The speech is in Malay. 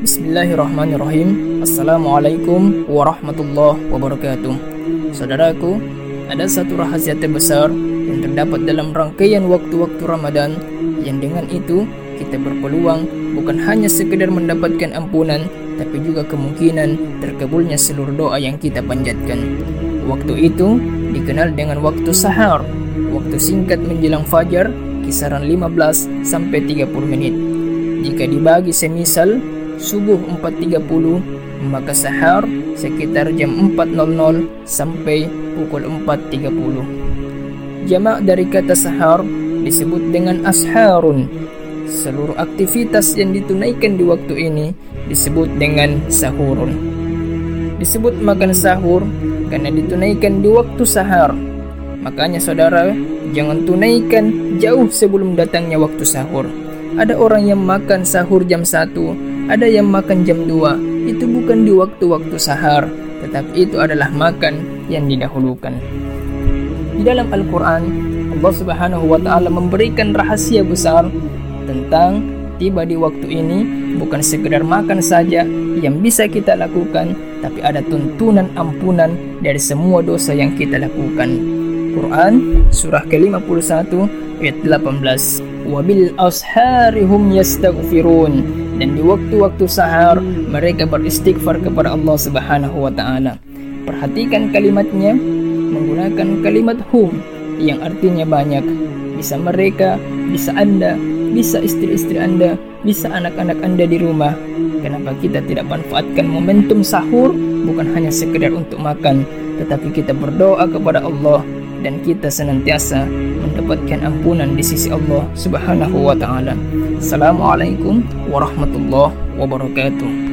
Bismillahirrahmanirrahim Assalamualaikum warahmatullahi wabarakatuh Saudaraku, ada satu rahasia terbesar yang terdapat dalam rangkaian waktu-waktu Ramadan yang dengan itu kita berpeluang bukan hanya sekedar mendapatkan ampunan tapi juga kemungkinan terkabulnya seluruh doa yang kita panjatkan. Waktu itu dikenal dengan waktu sahar, waktu singkat menjelang fajar kisaran 15 sampai 30 menit. Jika dibagi semisal subuh 4.30 maka sahar sekitar jam 4.00 sampai pukul 4.30 jamak dari kata sahar disebut dengan asharun. Seluruh aktivitas yang ditunaikan di waktu ini disebut dengan sahurun. Disebut makan sahur karena ditunaikan di waktu sahar. Makanya saudara jangan tunaikan jauh sebelum datangnya waktu sahur. Ada orang yang makan sahur jam 1 ada yang makan jam 2 itu bukan di waktu-waktu sahar tetapi itu adalah makan yang didahulukan. Di dalam Al-Quran Allah subhanahu wa ta'ala memberikan rahasia besar tentang tiba di waktu ini bukan sekedar makan saja yang bisa kita lakukan tapi ada tuntunan ampunan dari semua dosa yang kita lakukan. Quran surah ke-51 ayat 18 wabil asharihum yastaghfirun dan di waktu-waktu sahar mereka beristighfar kepada Allah Subhanahu wa taala. Perhatikan kalimatnya menggunakan kalimat hum yang artinya banyak. Bisa mereka, bisa Anda, bisa istri-istri Anda, bisa anak-anak Anda di rumah. Kenapa kita tidak manfaatkan momentum sahur bukan hanya sekedar untuk makan, tetapi kita berdoa kepada Allah dan kita senantiasa mendapatkan ampunan di sisi Allah Subhanahu wa taala. Assalamualaikum warahmatullahi wabarakatuh.